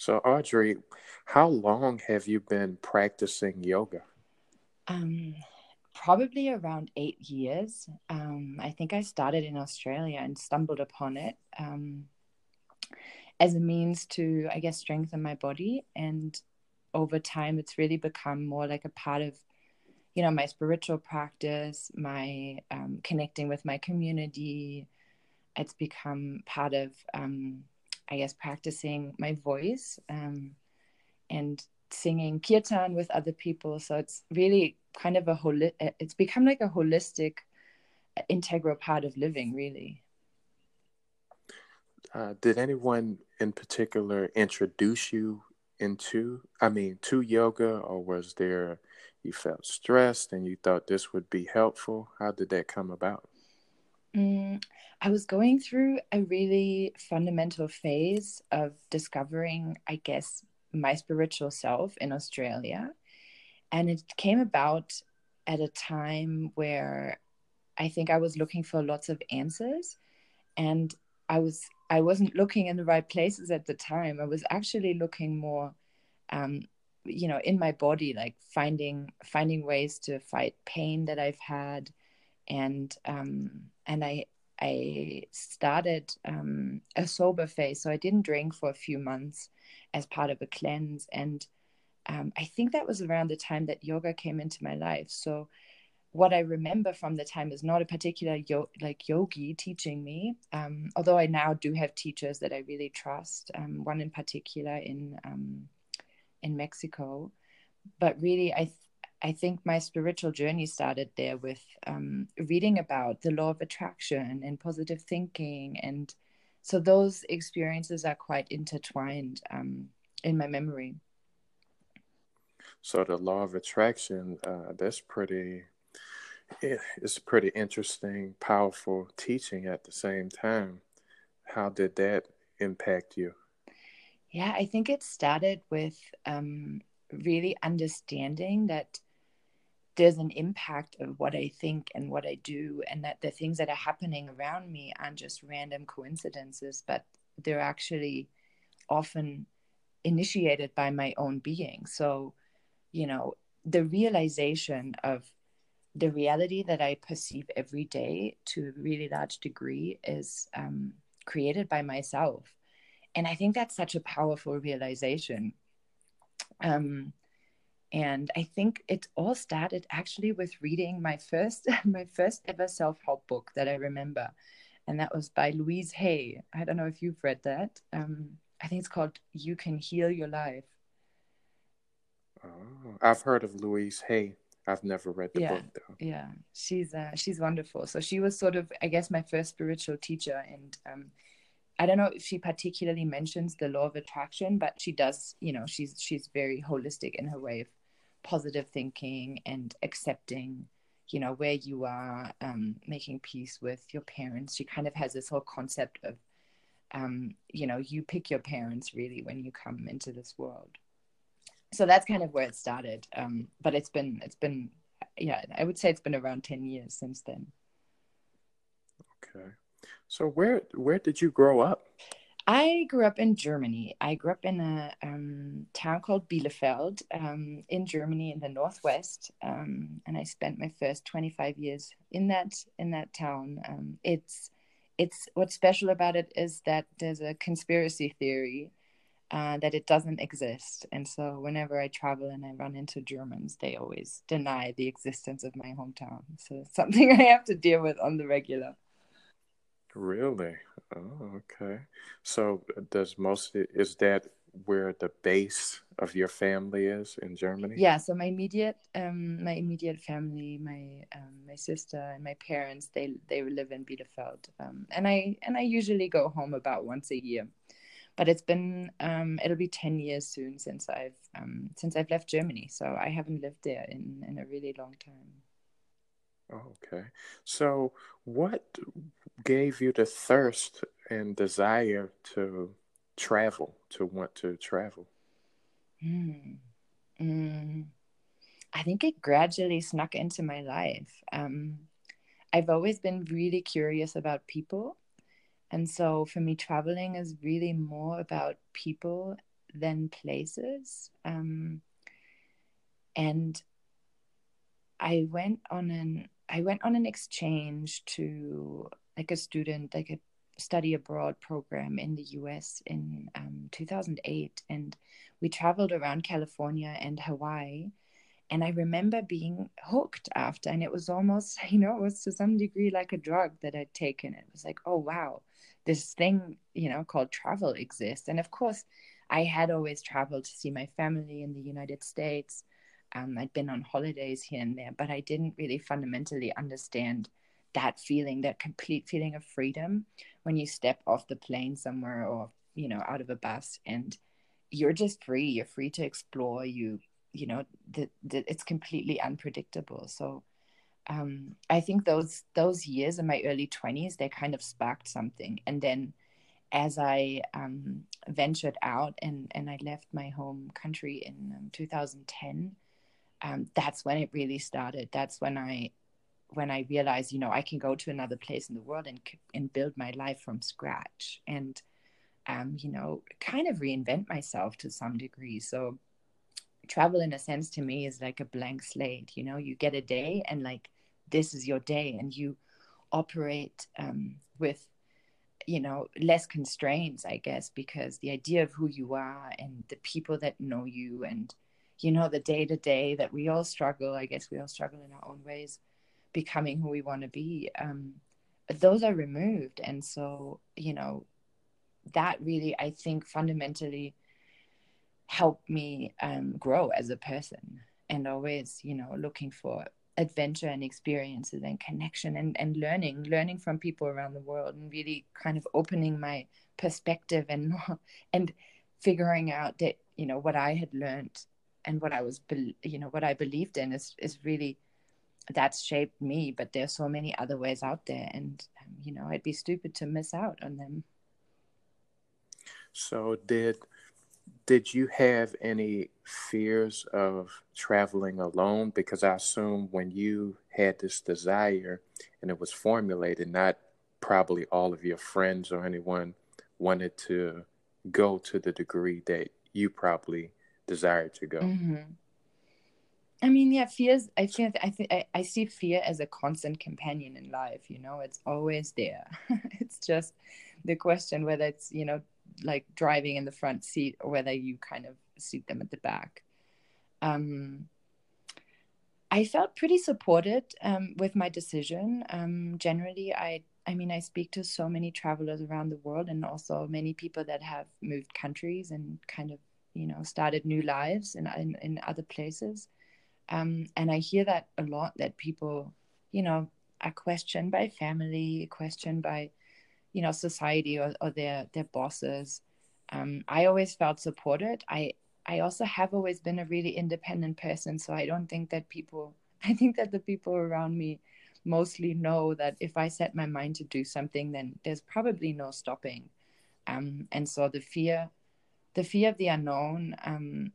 So, Audrey, how long have you been practicing yoga? Um, probably around eight years. Um, I think I started in Australia and stumbled upon it um, as a means to, I guess, strengthen my body. And over time, it's really become more like a part of, you know, my spiritual practice, my um, connecting with my community. It's become part of, um, I guess, practicing my voice um, and singing kirtan with other people. So it's really kind of a whole, it's become like a holistic, integral part of living, really. Uh, did anyone in particular introduce you into, I mean, to yoga, or was there, you felt stressed and you thought this would be helpful? How did that come about? Mm, I was going through a really fundamental phase of discovering, I guess, my spiritual self in Australia. And it came about at a time where I think I was looking for lots of answers and I was I wasn't looking in the right places at the time. I was actually looking more um, you know in my body like finding finding ways to fight pain that I've had and um, and I I started um, a sober phase so I didn't drink for a few months as part of a cleanse. And um, I think that was around the time that yoga came into my life. So what I remember from the time is not a particular yo- like yogi teaching me, um, although I now do have teachers that I really trust. Um, one in particular in um, in Mexico, but really I I think my spiritual journey started there with um, reading about the law of attraction and positive thinking and so those experiences are quite intertwined um, in my memory. So the law of attraction uh, that's pretty it's pretty interesting powerful teaching at the same time. How did that impact you? Yeah i think it started with um, really understanding that there's an impact of what I think and what I do, and that the things that are happening around me aren't just random coincidences, but they're actually often initiated by my own being. So, you know, the realization of the reality that I perceive every day to a really large degree is um, created by myself. And I think that's such a powerful realization. Um, and i think it all started actually with reading my first my first ever self-help book that i remember. And that was by louise hay. I don't know if you've read that. Um, i think it's called you can heal your life. Oh, i've heard of louise hay. I've never read the yeah, book though. yeah. She's uh, she's wonderful. So she was sort of i guess my first spiritual teacher. And um, I don't know if she particularly mentions the law of attraction, but she does, you know, she's she's very holistic in her way of positive thinking and accepting you know where you are um, making peace with your parents. She kind of has this whole concept of um, you know you pick your parents really when you come into this world. So that's kind of where it started. Um, but it's been it's been yeah i would say it's been around 10 years since then. Okay. So where where did you grow up I grew up in Germany. I grew up in a um, town called Bielefeld um, in Germany in the northwest, um, and I spent my first 25 years in that in that town. Um, it's it's what's special about it is that there's a conspiracy theory uh, that it doesn't exist, and so whenever I travel and I run into Germans, they always deny the existence of my hometown. So it's something I have to deal with on the regular. Really? Oh, okay. So uh, does most is that where the base of your family is in Germany? Yeah. So my immediate, um, my immediate family, my um, my sister and my parents, they they live in Bielefeld, um, and I and I usually go home about once a year. But it's been um, it'll be ten years soon since I've um, since I've left Germany, so I haven't lived there in in a really long time. Okay. So, what gave you the thirst and desire to travel, to want to travel? Mm. Mm. I think it gradually snuck into my life. Um, I've always been really curious about people. And so for me, traveling is really more about people than places. Um, and I went on an I went on an exchange to like a student, like a study abroad program in the US in um, 2008. And we traveled around California and Hawaii. And I remember being hooked after, and it was almost, you know, it was to some degree like a drug that I'd taken. It was like, oh, wow, this thing, you know, called travel exists. And of course, I had always traveled to see my family in the United States. Um, I'd been on holidays here and there, but I didn't really fundamentally understand that feeling, that complete feeling of freedom when you step off the plane somewhere or, you know, out of a bus and you're just free. You're free to explore. You, you know, that it's completely unpredictable. So um, I think those those years in my early 20s, they kind of sparked something. And then as I um, ventured out and, and I left my home country in um, 2010, um, that's when it really started. That's when I when I realized, you know, I can go to another place in the world and and build my life from scratch and, um, you know, kind of reinvent myself to some degree. So, travel in a sense to me is like a blank slate. You know, you get a day and like this is your day, and you operate um, with, you know, less constraints, I guess, because the idea of who you are and the people that know you and you know the day to day that we all struggle i guess we all struggle in our own ways becoming who we want to be um, those are removed. And so you know that really i think fundamentally helped me um, grow as a person and always you know looking for adventure and experiences and connection and, and learning learning from people around the world and really kind of opening my perspective and and figuring out that you know what i had learned and what i was you know what i believed in is is really that's shaped me but there's so many other ways out there and um, you know i'd be stupid to miss out on them. So did did you have any fears of traveling alone? Because i assume when you had this desire and it was formulated not probably all of your friends or anyone wanted to go to the degree that you probably desired to go mm-hmm. I mean, yeah, fears. I feel. I think I, I see fear as a constant companion in life. You know, it's always there. it's just the question whether it's you know like driving in the front seat or whether you kind of seat them at the back. Um, I felt pretty supported um, with my decision. Um, generally, I I mean, I speak to so many travelers around the world, and also many people that have moved countries and kind of you know started new lives in in, in other places um, and I hear that a lot that people, you know, are questioned by family, questioned by, you know, society or, or their their bosses. Um, I always felt supported. I I also have always been a really independent person, so I don't think that people. I think that the people around me mostly know that if I set my mind to do something, then there's probably no stopping. Um, and so the fear, the fear of the unknown, um,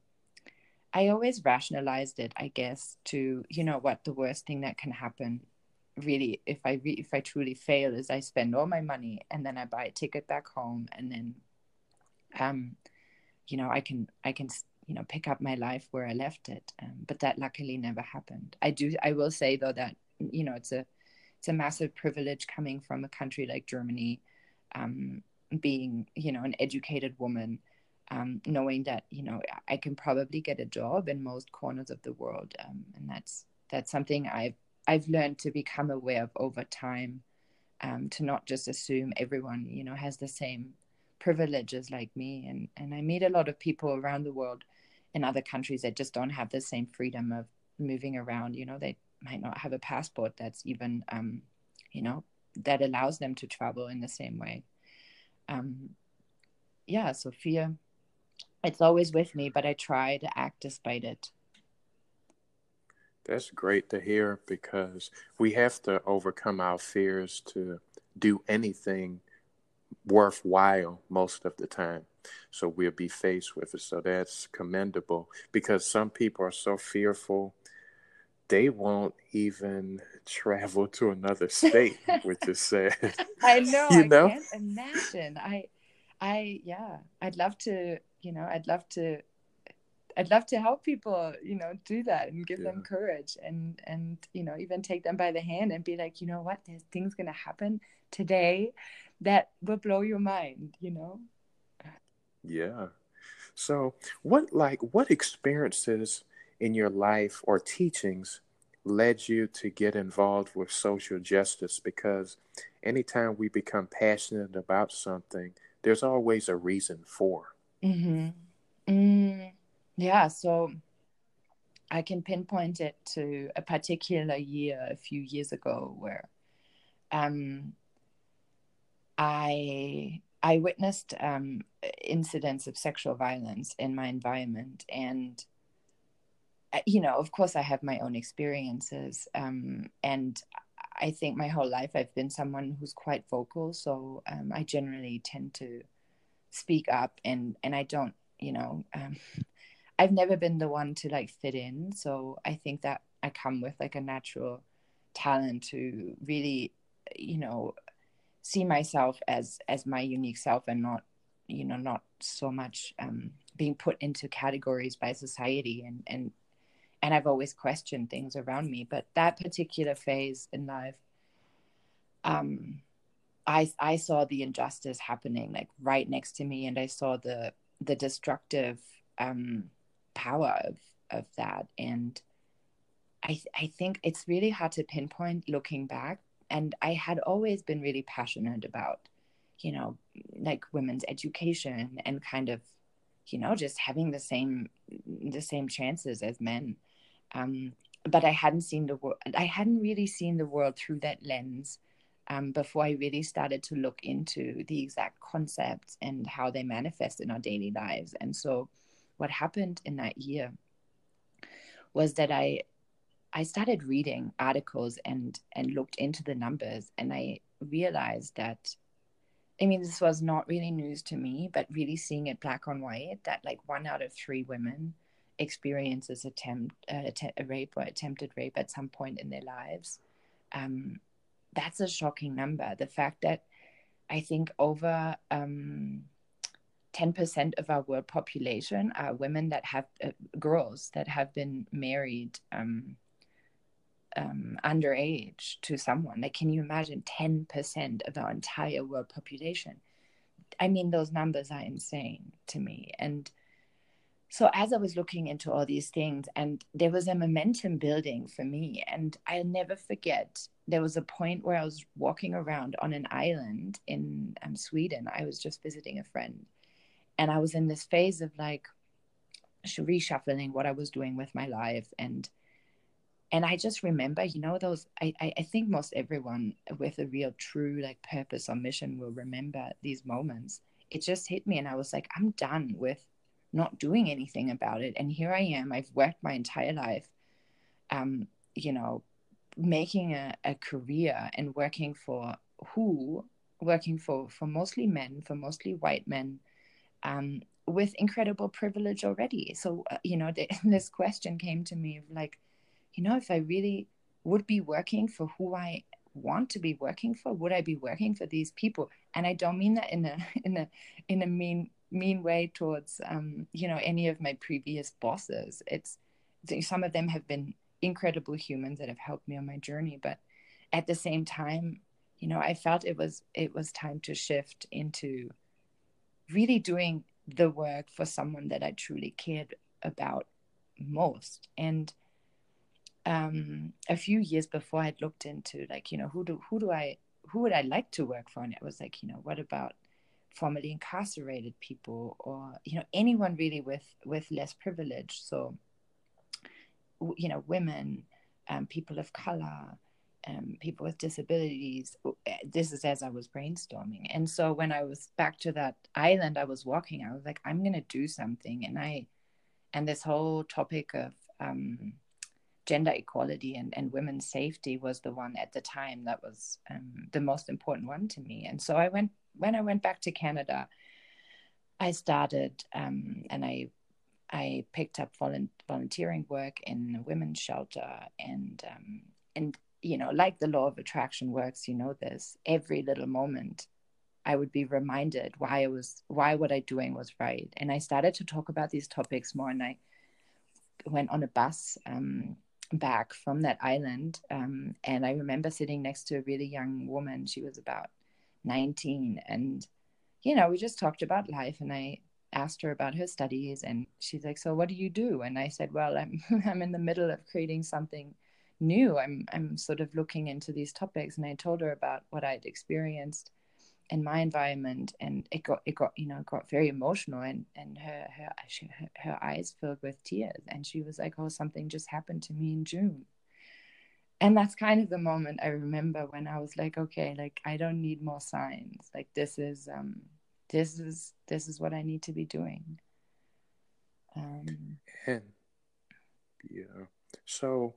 I always rationalized it, I guess, to you know what the worst thing that can happen, really, if I re- if I truly fail, is I spend all my money and then I buy a ticket back home, and then, um, you know, I can I can you know pick up my life where I left it. Um, but that luckily never happened. I do I will say though that you know it's a it's a massive privilege coming from a country like Germany, um, being you know an educated woman um, knowing that you know I can probably get a job in most corners of the world, um, and that's that's something I've I've learned to become aware of over time, um, to not just assume everyone you know has the same privileges like me, and and I meet a lot of people around the world in other countries that just don't have the same freedom of moving around. You know, they might not have a passport that's even um, you know that allows them to travel in the same way. Um, yeah, so fear it's always with me, but I try to act despite it. That's great to hear because we have to overcome our fears to do anything worthwhile most of the time. So we'll be faced with it. So that's commendable because some people are so fearful they won't even travel to another state, which is sad. I know. you I know? can't imagine. I I yeah, I'd love to you know i'd love to i'd love to help people you know do that and give yeah. them courage and and you know even take them by the hand and be like you know what? There's things going to happen today that will blow your mind you know? Yeah. So what like what experiences in your life or teachings led you to get involved with social justice? Because anytime we become passionate about something there's always a reason for mm-hmm. mm, yeah so i can pinpoint it to a particular year a few years ago where um, i i witnessed um, incidents of sexual violence in my environment and you know, of course, I have my own experiences, um, and I think my whole life I've been someone who's quite vocal. So um, I generally tend to speak up, and and I don't, you know, um, I've never been the one to like fit in. So I think that I come with like a natural talent to really, you know, see myself as as my unique self and not, you know, not so much um, being put into categories by society and and and I've always questioned things around me. But that particular phase in life, um, I I saw the injustice happening like right next to me, and I saw the the destructive um, power of of that. And I I think it's really hard to pinpoint looking back. And I had always been really passionate about, you know, like women's education and kind of, you know, just having the same the same chances as men um, but I hadn't seen the world. I hadn't really seen the world through that lens um, before I really started to look into the exact concepts and how they manifest in our daily lives. And so, what happened in that year was that I I started reading articles and and looked into the numbers, and I realized that. I mean, this was not really news to me, but really seeing it black on white that like one out of three women experiences attempt uh, a rape or attempted rape at some point in their lives. Um, that's a shocking number. The fact that I think over um, 10% of our world population are women that have uh, girls that have been married um, um, underage to someone. Like, can you imagine 10% of our entire world population? I mean, those numbers are insane to me. And so as i was looking into all these things and there was a momentum building for me and i'll never forget there was a point where i was walking around on an island in um, sweden. I was just visiting a friend and i was in this phase of like reshuffling what i was doing with my life and and i just remember you know those I, I think most everyone with a real true like purpose or mission will remember these moments. It just hit me and i was like i'm done with not doing anything about it. And here I am. I've worked my entire life, um, you know, making a, a career and working for who, working for for mostly men, for mostly white men, um, with incredible privilege already. So uh, you know, the, this question came to me of like, you know, if I really would be working for who I want to be working for would i be working for these people and i don't mean that in a in a in a mean mean way towards um, you know any of my previous bosses. It's some of them have been incredible humans that have helped me on my journey, but at the same time, you know, I felt it was it was time to shift into really doing the work for someone that I truly cared about most. And um, a few years before, I'd looked into like, you know, who do who do I who would I like to work for? And it was like, you know, what about formerly incarcerated people or you know anyone really with with less privilege. So you know women um, people of color um, people with disabilities this is as i was brainstorming. And so when i was back to that island i was walking i was like i'm going to do something. And i and this whole topic of um, gender equality and, and women's safety was the one at the time that was um, the most important one to me and so i went when I went back to Canada, I started um, and I I picked up volunteering work in a women's shelter and um, and you know like the law of attraction works, you know this every little moment I would be reminded why I was why what I doing was right. And I started to talk about these topics more and I went on a bus um, back from that island. Um, and I remember sitting next to a really young woman. She was about 19. And, you know, we just talked about life. And I asked her about her studies. And she's like, So what do you do? And I said, Well, I'm, I'm in the middle of creating something new. I'm, I'm sort of looking into these topics. And I told her about what I'd experienced in my environment and it got it got you know got very emotional and and her her, she, her eyes filled with tears and she was like oh something just happened to me in june. And that's kind of the moment i remember when i was like okay like i don't need more signs. Like this is um this is this is what i need to be doing. Um and yeah. So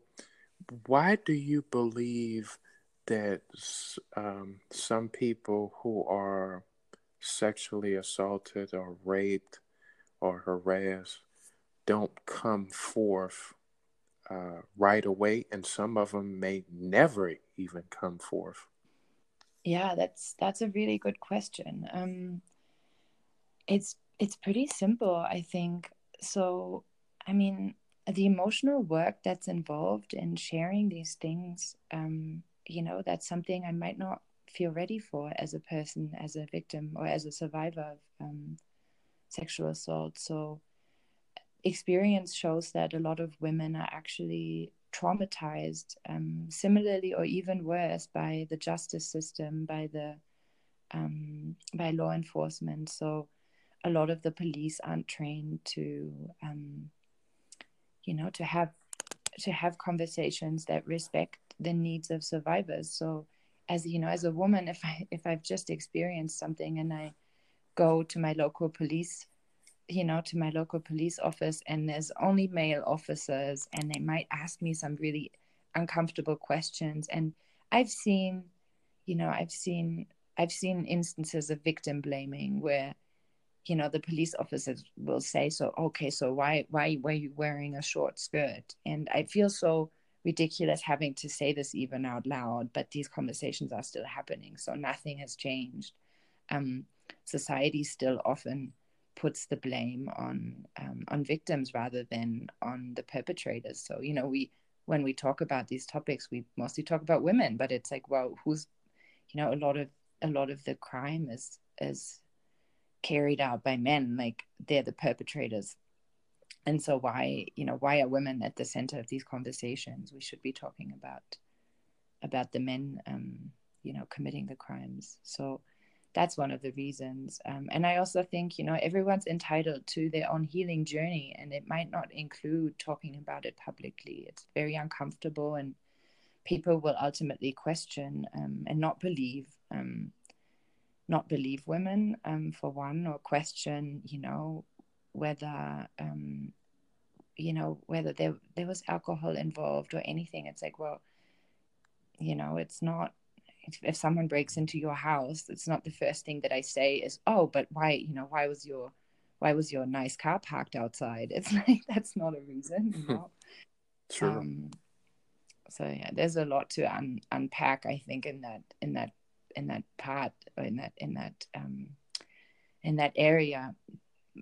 why do you believe that um, some people who are sexually assaulted or raped or harassed don't come forth uh, right away, and some of them may never even come forth. Yeah, that's that's a really good question. Um, it's it's pretty simple, I think. So, I mean, the emotional work that's involved in sharing these things um, you know that's something i might not feel ready for as a person as a victim or as a survivor of um, sexual assault. So experience shows that a lot of women are actually traumatized um, similarly or even worse by the justice system by the um, by law enforcement. So a lot of the police aren't trained to um, you know to have to have conversations that respect the needs of survivors. So as you know as a woman if i if i've just experienced something and i go to my local police you know to my local police office and there's only male officers and they might ask me some really uncomfortable questions. And i've seen you know i've seen i've seen instances of victim blaming where you know the police officers will say so okay so why why were you wearing a short skirt? And i feel so ridiculous having to say this even out loud, but these conversations are still happening. So nothing has changed. Um, society still often puts the blame on um, on victims rather than on the perpetrators. So you know, we when we talk about these topics, we mostly talk about women, but it's like, well, who's you know, a lot of a lot of the crime is is carried out by men. Like they're the perpetrators and so why you know why are women at the center of these conversations? We should be talking about about the men um, you know committing the crimes. So that's one of the reasons. Um, and i also think you know everyone's entitled to their own healing journey and it might not include talking about it publicly. It's very uncomfortable and people will ultimately question um, and not believe um, not believe women um, for one or question you know whether um, you know whether there there was alcohol involved or anything it's like well you know it's not if, if someone breaks into your house it's not the first thing that i say is oh but why you know why was your why was your nice car parked outside? It's like that's not a reason you know? True. Um, so yeah there's a lot to un- unpack i think in that in that in that part or in that in that um in that area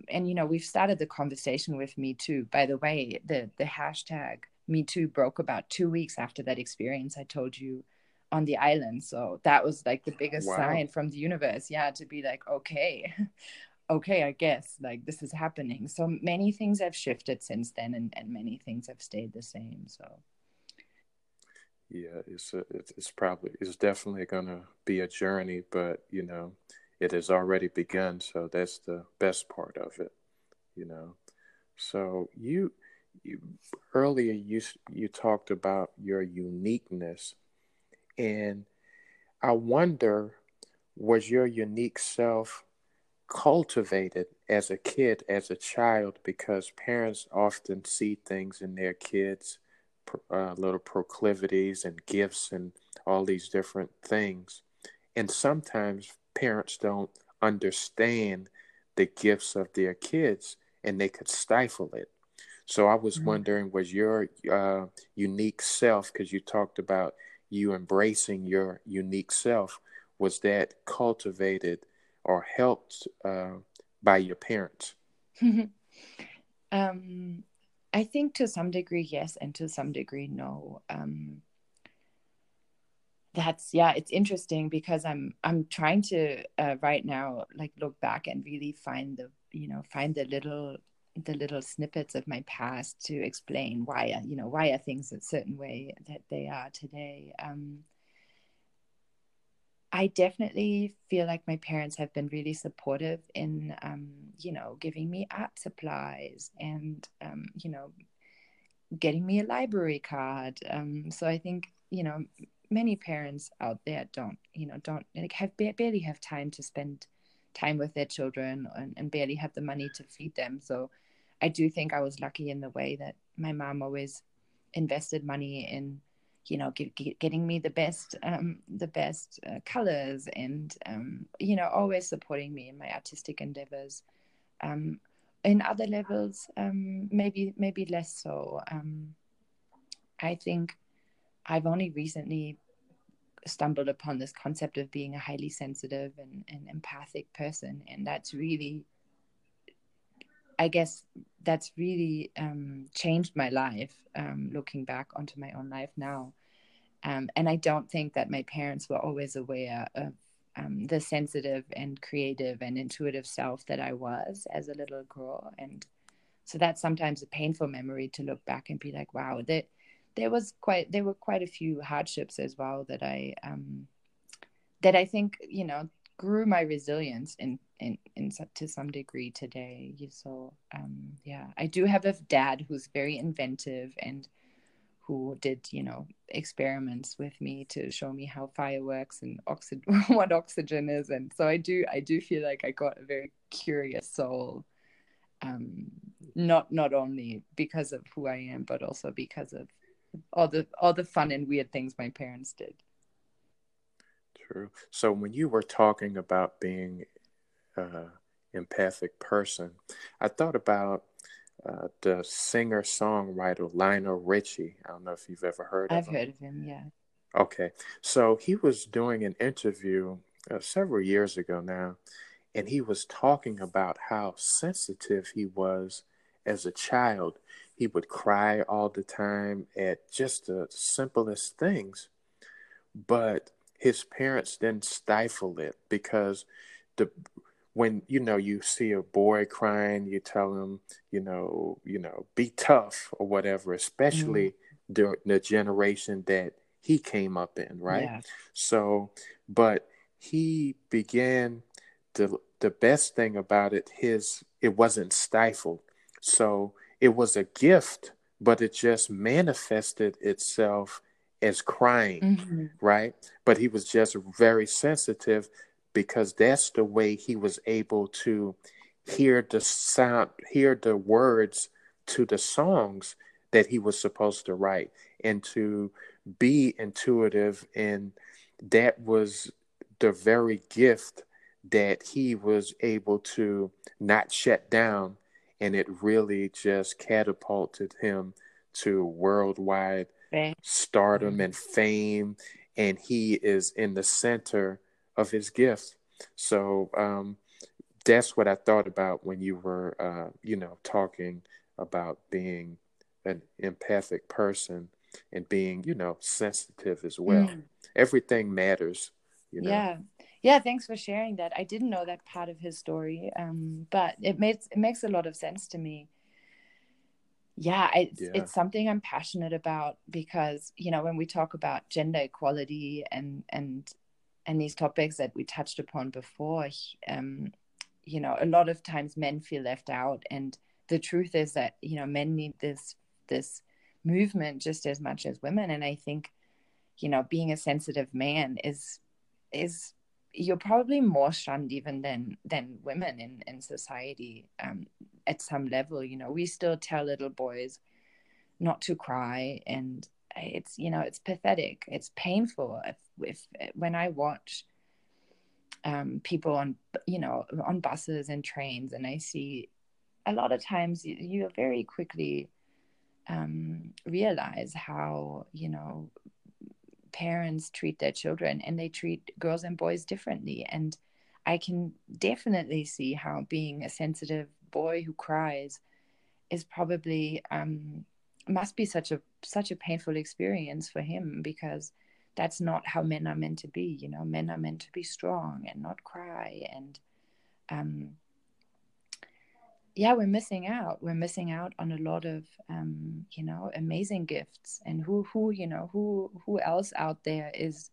and you know we've started the conversation with me too. By the way the the hashtag me too broke about two weeks after that experience i told you on the island. So that was like the biggest wow. sign from the universe yeah to be like okay okay i guess like this is happening. So many things have shifted since then and, and many things have stayed the same so. Yeah it's a, it's probably it's definitely gonna be a journey but you know it has already begun. So that's the best part of it, you know. So you, you earlier you you talked about your uniqueness, and I wonder was your unique self cultivated as a kid, as a child, because parents often see things in their kids, uh, little proclivities and gifts and all these different things. And sometimes parents don't understand the gifts of their kids and they could stifle it. So I was mm-hmm. wondering, was your uh, unique self, because you talked about you embracing your unique self, was that cultivated or helped uh, by your parents? um, I think to some degree, yes, and to some degree, no. Um, that's yeah, it's interesting because I'm I'm trying to uh, right now like look back and really find the you know find the little the little snippets of my past to explain why you know why are things a certain way that they are today. Um, I definitely feel like my parents have been really supportive in, um, you know, giving me art supplies and, um, you know, getting me a library card. Um, so I think, you know, many parents out there don't, you know, don't like have barely have time to spend time with their children and, and barely have the money to feed them. So I do think I was lucky in the way that my mom always invested money in you know get, get, getting me the best um, the best uh, colors and um, you know always supporting me in my artistic endeavors um, in other levels um, maybe maybe less so um, i think i've only recently stumbled upon this concept of being a highly sensitive and, and empathic person and that's really I guess that's really um, changed my life um, looking back onto my own life now. Um, and I don't think that my parents were always aware of um, the sensitive and creative and intuitive self that I was as a little girl. And so that's sometimes a painful memory to look back and be like, wow, that there was quite there were quite a few hardships as well that I um, that I think you know grew my resilience in in, in to some degree today. So um, yeah, I do have a dad who's very inventive and who did you know experiments with me to show me how fire works and oxygen what oxygen is and so i do i do feel like i got a very curious soul um not not only because of who i am but also because of all the all the fun and weird things my parents did true so when you were talking about being uh, empathic person. I thought about uh, the singer songwriter Lionel Richie. I don't know if you've ever heard I've of him. Heard of him, yeah. Okay. So he was doing an interview uh, several years ago now, and he was talking about how sensitive he was as a child. He would cry all the time at just the simplest things, but his parents didn't stifle it because the when you know you see a boy crying you tell him you know you know be tough or whatever especially mm-hmm. during the generation that he came up in right yeah. so but he began the the best thing about it his it wasn't stifled so it was a gift but it just manifested itself as crying mm-hmm. right but he was just very sensitive because that's the way he was able to hear the sound, hear the words to the songs that he was supposed to write and to be intuitive. And that was the very gift that he was able to not shut down. And it really just catapulted him to worldwide stardom and fame. And he is in the center of his gifts. So um, that's what I thought about when you were, uh, you know, talking about being an empathic person and being, you know, sensitive as well. Mm. Everything matters. You know? Yeah. Yeah, thanks for sharing that. I didn't know that part of his story, um, but it makes it makes a lot of sense to me. Yeah, it's, yeah. it's something I'm passionate about because you know when we talk about gender equality and and and these topics that we touched upon before um, you know a lot of times men feel left out and the truth is that you know men need this this movement just as much as women and i think you know being a sensitive man is is you're probably more shunned even than than women in in society um, at some level you know. We still tell little boys not to cry and it's you know it's pathetic. It's painful. If, if when i watch um, people on you know on buses and trains and i see a lot of times you, you very quickly um, realize how you know parents treat their children and they treat girls and boys differently and I can definitely see how being a sensitive boy who cries is probably um, must be such a such a painful experience for him because that's not how men are meant to be. You know, men are meant to be strong and not cry and um, yeah, we're missing out. We're missing out on a lot of, um, you know, amazing gifts. And who, who, you know, who, who else out there is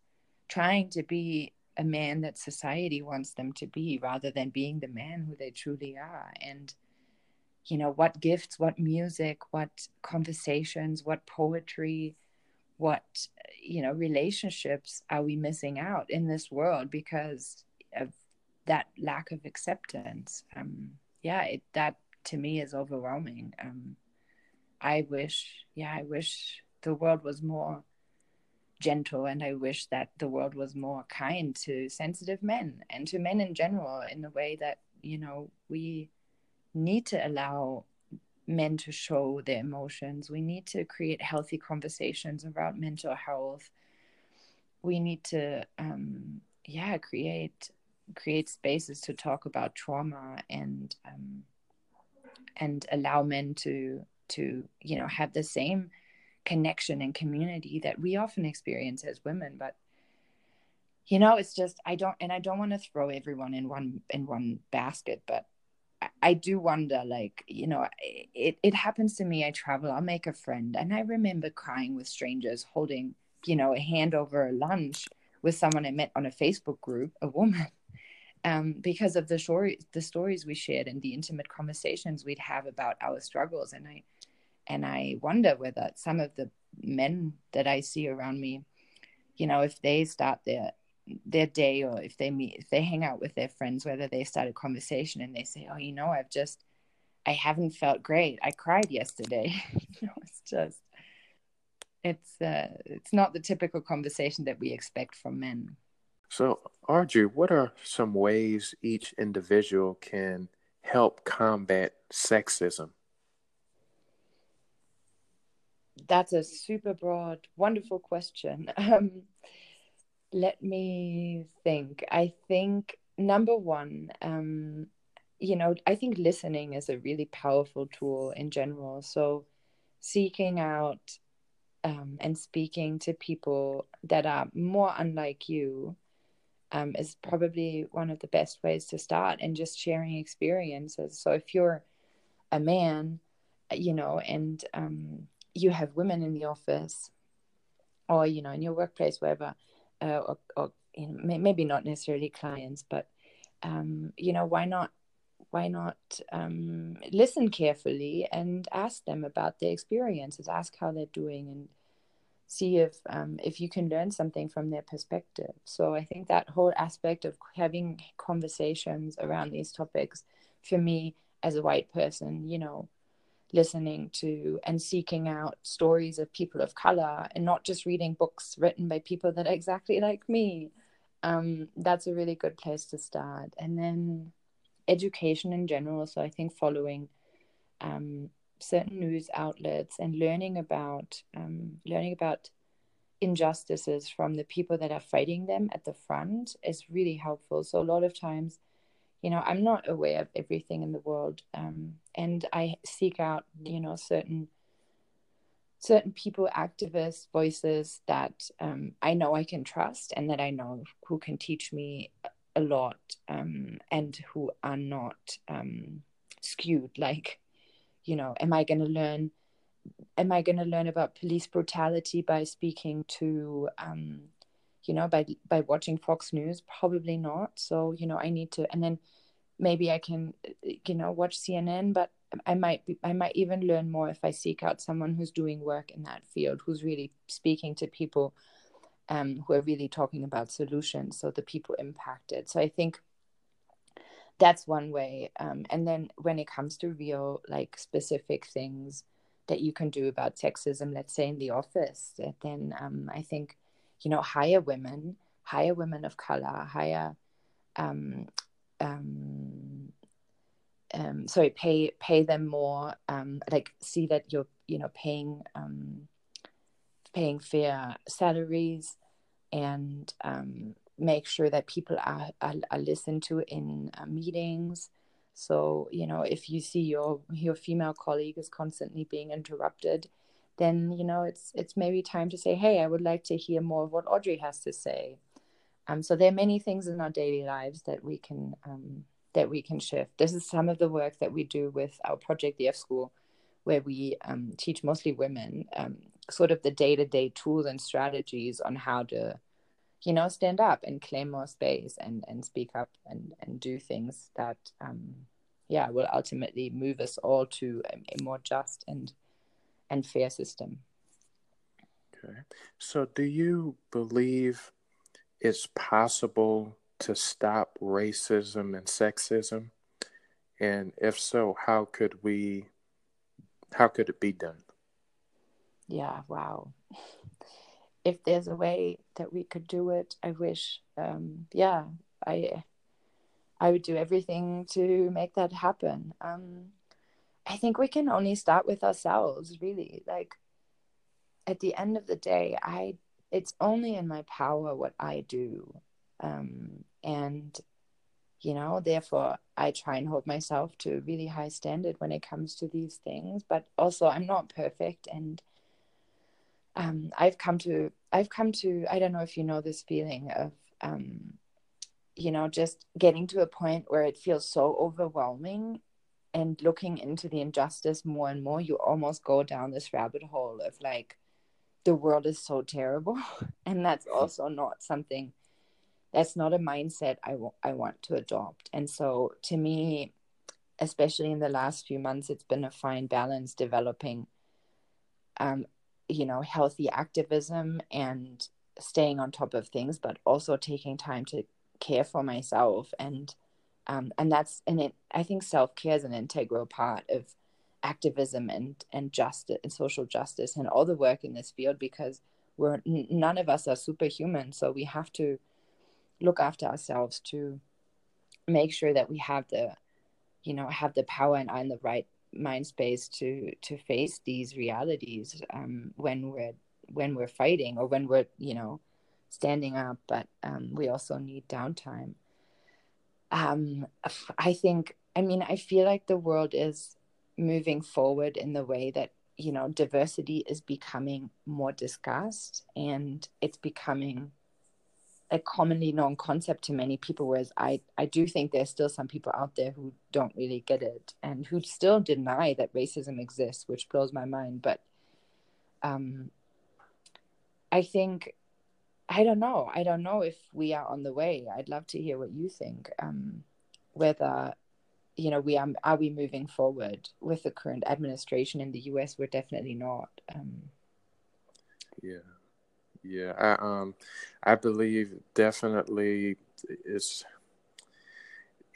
trying to be a man that society wants them to be, rather than being the man who they truly are. And, you know, what gifts, what music, what conversations, what poetry, what, you know, relationships are we missing out in this world because of that lack of acceptance? Um, yeah, it, that to me is overwhelming. Um, I wish, yeah, I wish the world was more gentle and I wish that the world was more kind to sensitive men and to men in general in the way that, you know, we need to allow men to show their emotions. We need to create healthy conversations around mental health. We need to, um, yeah, create create spaces to talk about trauma and um, and allow men to to you know have the same connection and community that we often experience as women but you know it's just i don't and i don't want to throw everyone in one in one basket but I do wonder, like, you know, it, it happens to me. I travel, I'll make a friend. And I remember crying with strangers, holding, you know, a hand over a lunch with someone I met on a Facebook group, a woman um, because of the stories the stories we shared and the intimate conversations we'd have about our struggles. And i and i wonder whether some of the men that i see around me you know if they start their their day or if they meet if they hang out with their friends whether they start a conversation and they say oh you know i've just i haven't felt great. I cried yesterday. You know it's just it's uh it's not the typical conversation that we expect from men so, Audrey, what are some ways each individual can help combat sexism? That's a super broad, wonderful question. Um, let me think. I think number one, um, you know, I think listening is a really powerful tool in general. So, seeking out um, and speaking to people that are more unlike you um, is probably one of the best ways to start and just sharing experiences. So if you're a man, you know, and um, you have women in the office or, you know, in your workplace, wherever, uh, or, or you know, maybe not necessarily clients, but, um, you know, why not why not um, listen carefully and ask them about their experiences ask how they're doing and see if um, if you can learn something from their perspective. So I think that whole aspect of having conversations around these topics, for me as a white person, you know, listening to and seeking out stories of people of color and not just reading books written by people that are exactly like me. Um, that's a really good place to start. And then education in general. So I think following um, certain news outlets and learning about um, learning about injustices from the people that are fighting them at the front is really helpful. So a lot of times, you know, I'm not aware of everything in the world, um, and I seek out, you know, certain certain people, activists, voices that um, I know I can trust and that I know who can teach me a lot um, and who are not um, skewed like you know am i going to learn am i going to learn about police brutality by speaking to um you know by by watching fox news? Probably not. So you know i need to and then maybe i can you know watch cnn but i might be, i might even learn more if i seek out someone who's doing work in that field who's really speaking to people um, who are really talking about solutions so the people impacted. So i think that's one way um, and then when it comes to real like specific things that you can do about sexism let's say in the office then um, i think you know hire women hire women of color hire um, um, um, sorry pay pay them more um, like see that you're you know paying paying fair salaries and um, make sure that people are, are, are listened to in uh, meetings. So you know if you see your your female colleague is constantly being interrupted then you know it's it's maybe time to say hey i would like to hear more of what audrey has to say. Um, so there are many things in our daily lives that we can um, that we can shift. This is some of the work that we do with our project the f school where we um, teach mostly women um, sort of the day-to-day tools and strategies on how to you know stand up and claim more space and and speak up and and do things that um yeah will ultimately move us all to a, a more just and and fair system. Okay. So do you believe it's possible to stop racism and sexism? And if so how could we how could it be done? Yeah wow if there's a way that we could do it, I wish. Um, yeah, I I would do everything to make that happen. Um, I think we can only start with ourselves, really. Like at the end of the day, I it's only in my power what I do, um, and you know, therefore, I try and hold myself to a really high standard when it comes to these things. But also, I'm not perfect, and um, I've come to I've come to I don't know if you know this feeling of um, you know just getting to a point where it feels so overwhelming and looking into the injustice more and more you almost go down this rabbit hole of like the world is so terrible and that's also not something that's not a mindset I, w- I want to adopt. And so to me especially in the last few months it's been a fine balance developing um, you know healthy activism and staying on top of things but also taking time to care for myself. And um, and that's and it i think self-care is an integral part of activism and and justice and social justice and all the work in this field because we're n- none of us are superhuman. So we have to look after ourselves to make sure that we have the you know have the power and in the right mind space to to face these realities um, when we're when we're fighting or when we're you know standing up but um, we also need downtime. Um, i think i mean i feel like the world is moving forward in the way that you know diversity is becoming more discussed and it's becoming a commonly known concept to many people whereas i i do think there's still some people out there who don't really get it and who still deny that racism exists which blows my mind. But um i think i don't know. I don't know if we are on the way. I'd love to hear what you think um whether you know we are are we moving forward with the current administration in the us we're definitely not um yeah yeah, I um, I believe definitely it's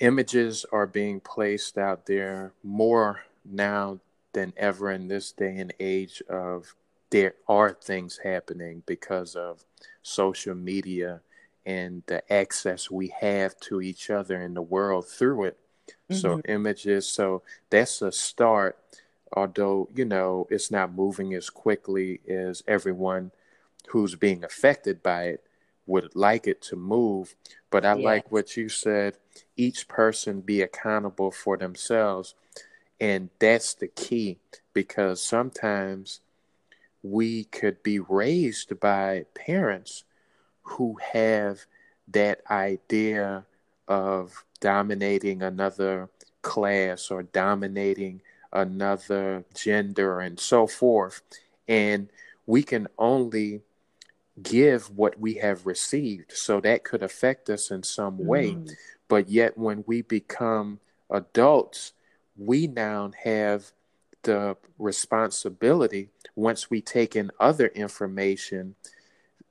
images are being placed out there more now than ever in this day and age of there are things happening because of social media and the access we have to each other in the world through it. Mm-hmm. So images, so that's a start. Although you know it's not moving as quickly as everyone who's being affected by it would like it to move. But I like what you said each person be accountable for themselves. And that's the key because sometimes we could be raised by parents who have that idea of dominating another class or dominating another gender and so forth. And we can only give what we have received. So that could affect us in some way. Mm. But yet, when we become adults, we now have the responsibility, once we take in other information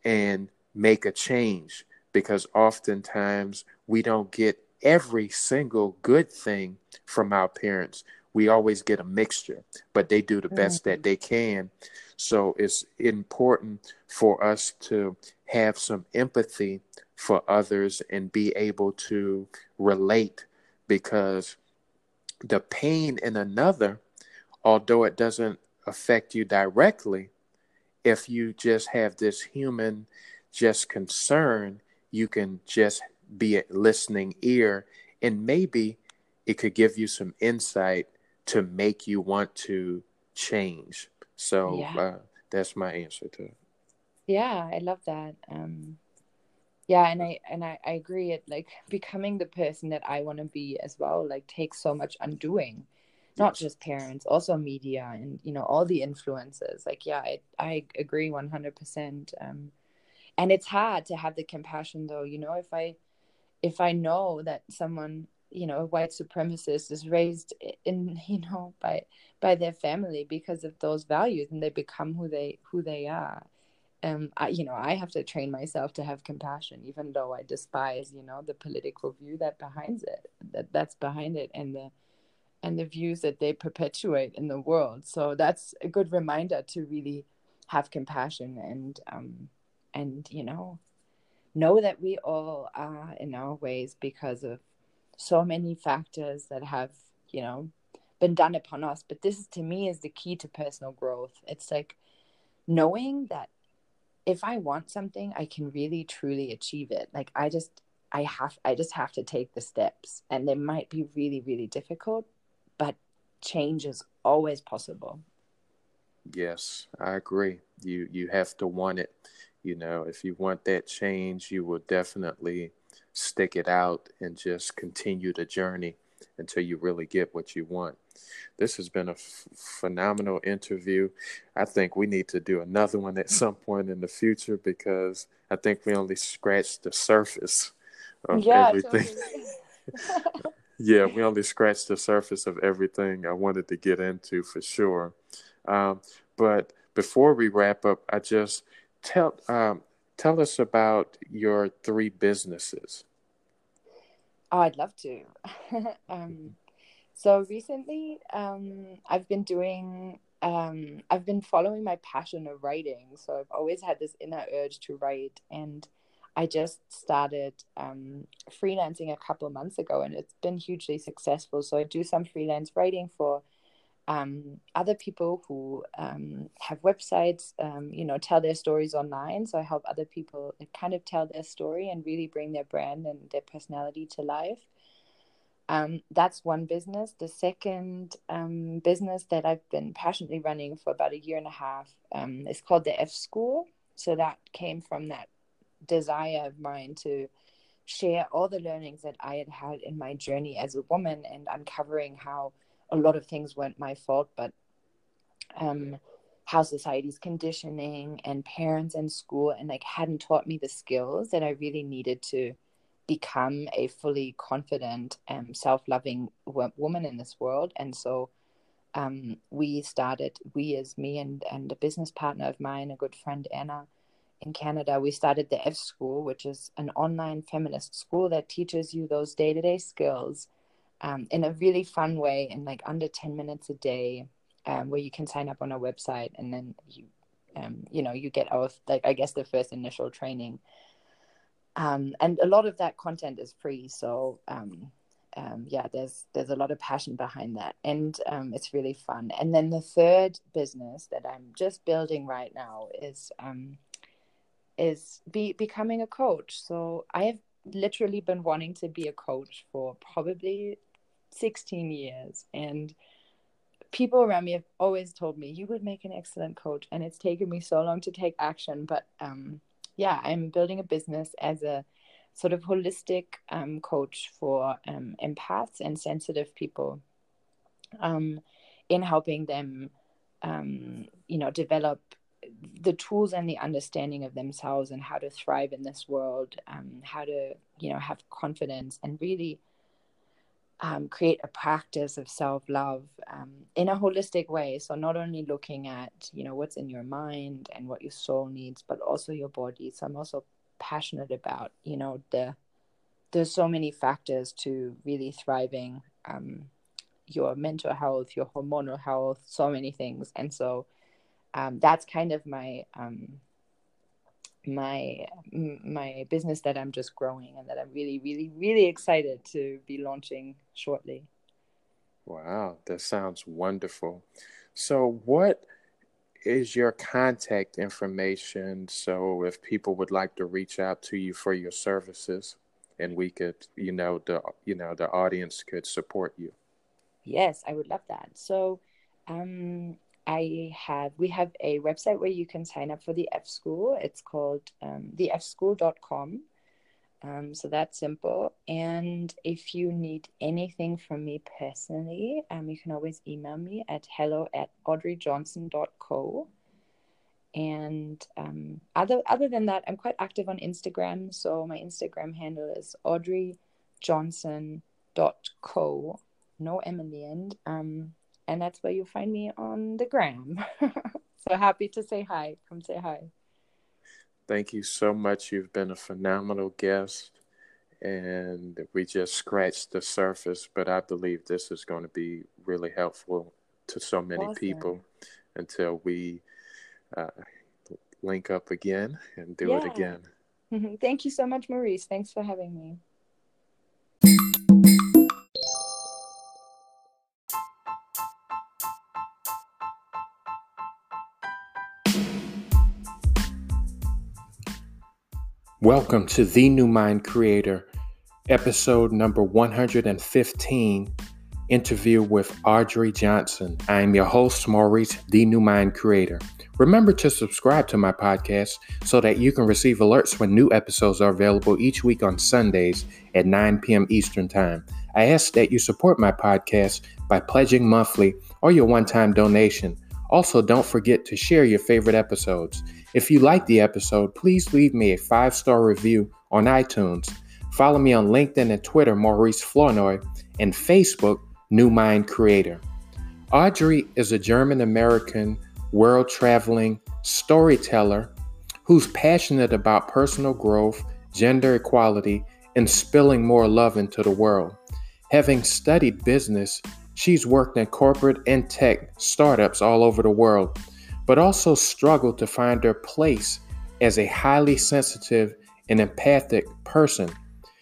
and make a change, because oftentimes we don't get every single good thing from our parents. We always get a mixture, but they do the best mm-hmm. that they can. So it's important for us to have some empathy for others and be able to relate because the pain in another, although it doesn't affect you directly, if you just have this human just concern, you can just be a listening ear and maybe it could give you some insight to make you want to change. So yeah. uh, that's my answer to it. Yeah, I love that. Um, yeah, and I and I, I agree. It like becoming the person that I want to be as well. Like takes so much undoing, not just parents, also media, and you know all the influences. Like yeah, I I agree one hundred percent. Um, and it's hard to have the compassion though. You know, if I if I know that someone you know a white supremacist is raised in you know by by their family because of those values and they become who they who they are. Um I, you know i have to train myself to have compassion even though i despise you know the political view that behind it that that's behind it and the and the views that they perpetuate in the world. So that's a good reminder to really have compassion and um and you know know that we all are in our ways because of so many factors that have you know been done upon us but this to me is the key to personal growth. It's like knowing that if i want something i can really truly achieve it. Like i just i have i just have to take the steps and they might be really really difficult but change is always possible. Yes i agree. You you have to want it. You know if you want that change you will definitely stick it out and just continue the journey until you really get what you want. This has been a f- phenomenal interview. I think we need to do another one at some point in the future because I think we only scratched the surface of yeah, everything. Totally. yeah, we only scratched the surface of everything I wanted to get into for sure. Um, but before we wrap up, I just tell um, tell us about your three businesses. Oh, I'd love to. um, so recently, um, I've been doing, um, I've been following my passion of writing. So I've always had this inner urge to write, and I just started um, freelancing a couple months ago, and it's been hugely successful. So I do some freelance writing for um, other people who um, have websites, um, you know, tell their stories online. So I help other people kind of tell their story and really bring their brand and their personality to life. Um, that's one business. The second um, business that I've been passionately running for about a year and a half um, is called the F School. So that came from that desire of mine to share all the learnings that I had had in my journey as a woman and uncovering how a lot of things weren't my fault, but um, how society's conditioning and parents and school and like hadn't taught me the skills that I really needed to become a fully confident and um, self-loving w- woman in this world. And so um, we started, we as me and and a business partner of mine, a good friend Anna in Canada, we started the F School, which is an online feminist school that teaches you those day-to-day skills um, in a really fun way in like under 10 minutes a day um, where you can sign up on our website and then you um, you know you get our like i guess the first initial training. Um, and a lot of that content is free. So um, um, yeah there's there's a lot of passion behind that. And um, it's really fun. And then the third business that i'm just building right now is um, is be becoming a coach. So i have literally been wanting to be a coach for probably 16 years and people around me have always told me you would make an excellent coach and it's taken me so long to take action but um, yeah i'm building a business as a sort of holistic um, coach for um, empaths and sensitive people um, in helping them um, you know develop the tools and the understanding of themselves and how to thrive in this world um, how to you know have confidence and really um, create a practice of self-love um, in a holistic way. So not only looking at you know what's in your mind and what your soul needs but also your body. So i'm also passionate about you know the there's so many factors to really thriving um, your mental health your hormonal health so many things. And so um, that's kind of my um, my my business that I'm just growing and that I'm really really really excited to be launching shortly. Wow, that sounds wonderful. So what is your contact information so if people would like to reach out to you for your services and we could you know the you know the audience could support you yes i would love that so um i have we have a website where you can sign up for the f school it's called um, thefschool.com um, so that's simple. And if you need anything from me personally, um, you can always email me at hello at audreyjohnson.co. And um, other other than that, I'm quite active on Instagram. So my Instagram handle is audreyjohnson.co. No M in the end. Um, and that's where you'll find me on the gram. so happy to say hi. Come say hi. Thank you so much. You've been a phenomenal guest, and we just scratched the surface, but I believe this is going to be really helpful to so many awesome. people until we uh, link up again and do yeah. it again. Thank you so much, Maurice. Thanks for having me. Welcome to The New Mind Creator, episode number 115 interview with Audrey Johnson. I am your host, Maurice, The New Mind Creator. Remember to subscribe to my podcast so that you can receive alerts when new episodes are available each week on Sundays at 9 p.m. Eastern Time. I ask that you support my podcast by pledging monthly or your one time donation. Also, don't forget to share your favorite episodes. If you like the episode, please leave me a five star review on iTunes. Follow me on LinkedIn and Twitter, Maurice Flournoy, and Facebook, New Mind Creator. Audrey is a German American world traveling storyteller who's passionate about personal growth, gender equality, and spilling more love into the world. Having studied business, she's worked in corporate and tech startups all over the world but also struggled to find her place as a highly sensitive and empathic person.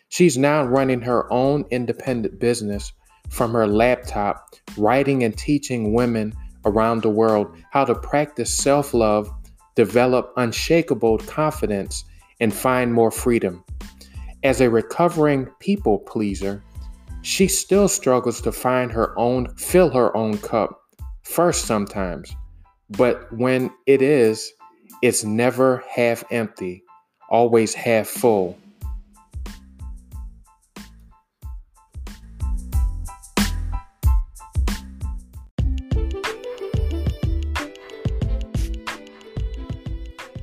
She's now running her own independent business from her laptop, writing and teaching women around the world how to practice self love, develop unshakable confidence, and find more freedom. As a recovering people pleaser, she still struggles to find her own, fill her own cup first sometimes. But when it is, it's never half empty, always half full.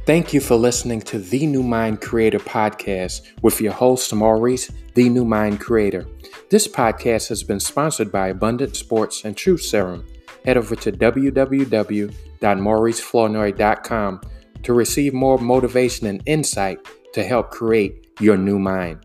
Thank you for listening to the New Mind Creator podcast with your host, Maurice, the New Mind Creator. This podcast has been sponsored by Abundant Sports and Truth Serum. Head over to www www.mauriceflournoy.com to receive more motivation and insight to help create your new mind.